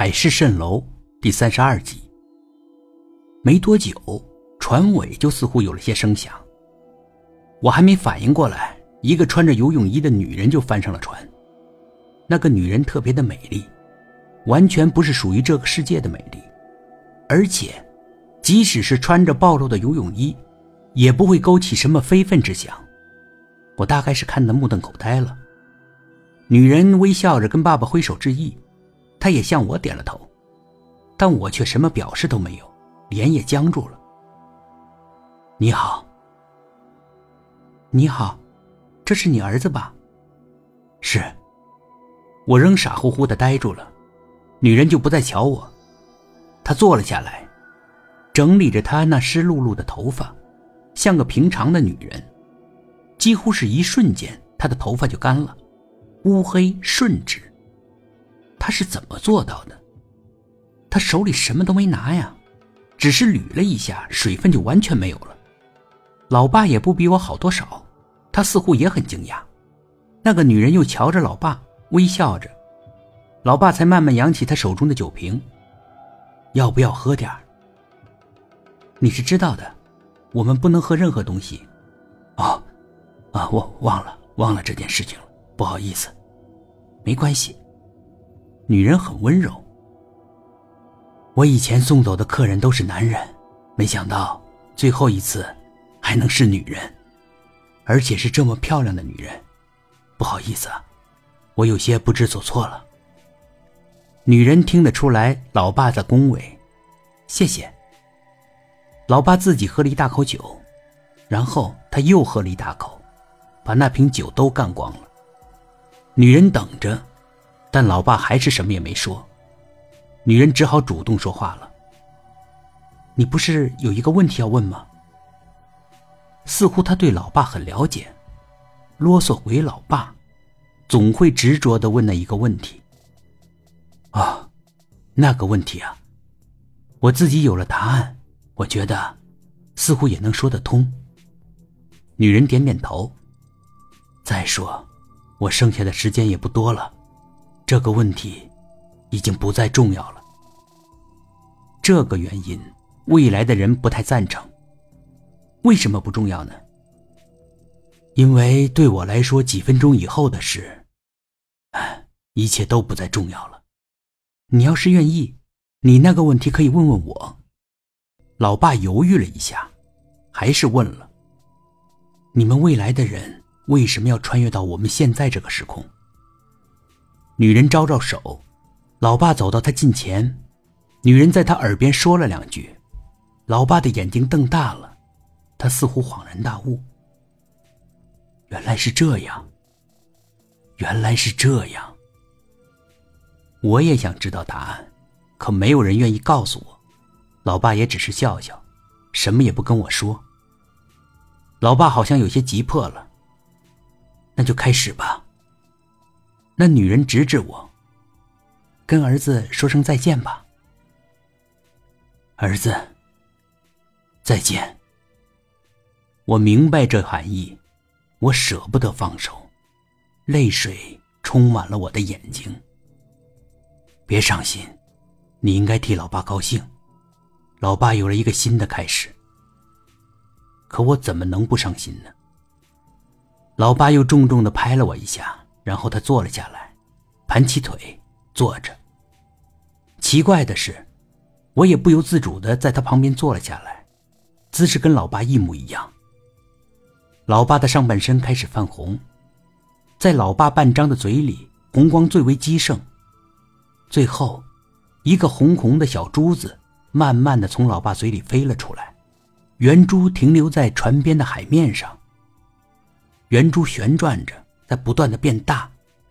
海市蜃楼第三十二集。没多久，船尾就似乎有了些声响。我还没反应过来，一个穿着游泳衣的女人就翻上了船。那个女人特别的美丽，完全不是属于这个世界的美丽，而且，即使是穿着暴露的游泳衣，也不会勾起什么非分之想。我大概是看得目瞪口呆了。女人微笑着跟爸爸挥手致意。他也向我点了头，但我却什么表示都没有，脸也僵住了。你好，你好，这是你儿子吧？是。我仍傻乎乎的呆住了，女人就不再瞧我，她坐了下来，整理着她那湿漉漉的头发，像个平常的女人。几乎是一瞬间，她的头发就干了，乌黑顺直。他是怎么做到的？他手里什么都没拿呀，只是捋了一下，水分就完全没有了。老爸也不比我好多少，他似乎也很惊讶。那个女人又瞧着老爸，微笑着。老爸才慢慢扬起他手中的酒瓶，要不要喝点你是知道的，我们不能喝任何东西。哦，啊，我忘了，忘了这件事情了，不好意思。没关系。女人很温柔。我以前送走的客人都是男人，没想到最后一次还能是女人，而且是这么漂亮的女人。不好意思，我有些不知所措了。女人听得出来，老爸在恭维。谢谢。老爸自己喝了一大口酒，然后他又喝了一大口，把那瓶酒都干光了。女人等着。但老爸还是什么也没说，女人只好主动说话了。你不是有一个问题要问吗？似乎他对老爸很了解，啰嗦回老爸，总会执着的问那一个问题。啊，那个问题啊，我自己有了答案，我觉得似乎也能说得通。女人点点头。再说，我剩下的时间也不多了。这个问题已经不再重要了。这个原因，未来的人不太赞成。为什么不重要呢？因为对我来说，几分钟以后的事，一切都不再重要了。你要是愿意，你那个问题可以问问我。老爸犹豫了一下，还是问了：你们未来的人为什么要穿越到我们现在这个时空？女人招招手，老爸走到她近前，女人在他耳边说了两句，老爸的眼睛瞪大了，他似乎恍然大悟，原来是这样，原来是这样。我也想知道答案，可没有人愿意告诉我，老爸也只是笑笑，什么也不跟我说。老爸好像有些急迫了，那就开始吧。那女人直指我，跟儿子说声再见吧。儿子，再见。我明白这含义，我舍不得放手，泪水充满了我的眼睛。别伤心，你应该替老爸高兴，老爸有了一个新的开始。可我怎么能不伤心呢？老爸又重重的拍了我一下。然后他坐了下来，盘起腿坐着。奇怪的是，我也不由自主的在他旁边坐了下来，姿势跟老爸一模一样。老爸的上半身开始泛红，在老爸半张的嘴里，红光最为激盛。最后，一个红红的小珠子慢慢的从老爸嘴里飞了出来，圆珠停留在船边的海面上。圆珠旋转着。在不断的变大，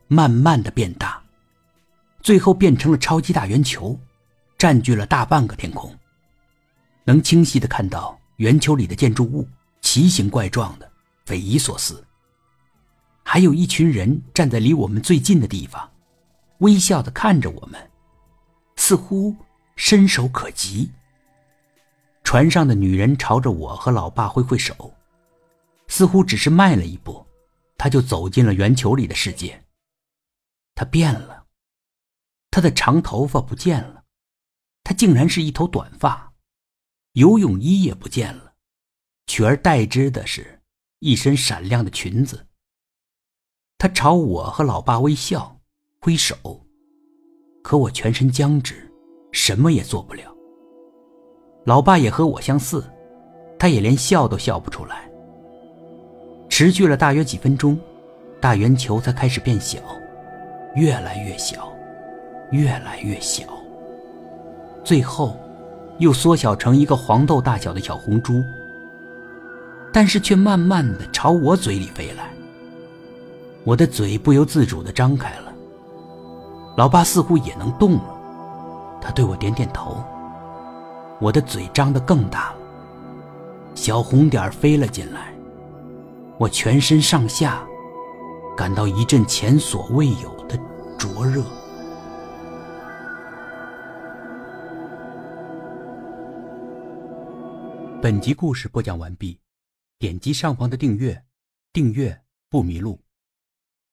慢慢的变大，最后变成了超级大圆球，占据了大半个天空。能清晰的看到圆球里的建筑物，奇形怪状的，匪夷所思。还有一群人站在离我们最近的地方，微笑的看着我们，似乎伸手可及。船上的女人朝着我和老爸挥挥手，似乎只是迈了一步。他就走进了圆球里的世界。他变了，他的长头发不见了，他竟然是一头短发，游泳衣也不见了，取而代之的是一身闪亮的裙子。他朝我和老爸微笑，挥手，可我全身僵直，什么也做不了。老爸也和我相似，他也连笑都笑不出来。持续了大约几分钟，大圆球才开始变小，越来越小，越来越小，最后又缩小成一个黄豆大小的小红珠，但是却慢慢的朝我嘴里飞来。我的嘴不由自主的张开了，老爸似乎也能动了，他对我点点头。我的嘴张得更大了，小红点飞了进来，我全身上下感到一阵前所未有的灼热。本集故事播讲完毕，点击上方的订阅，订阅不迷路。